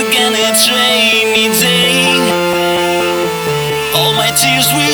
once again it's rainy day All my tears will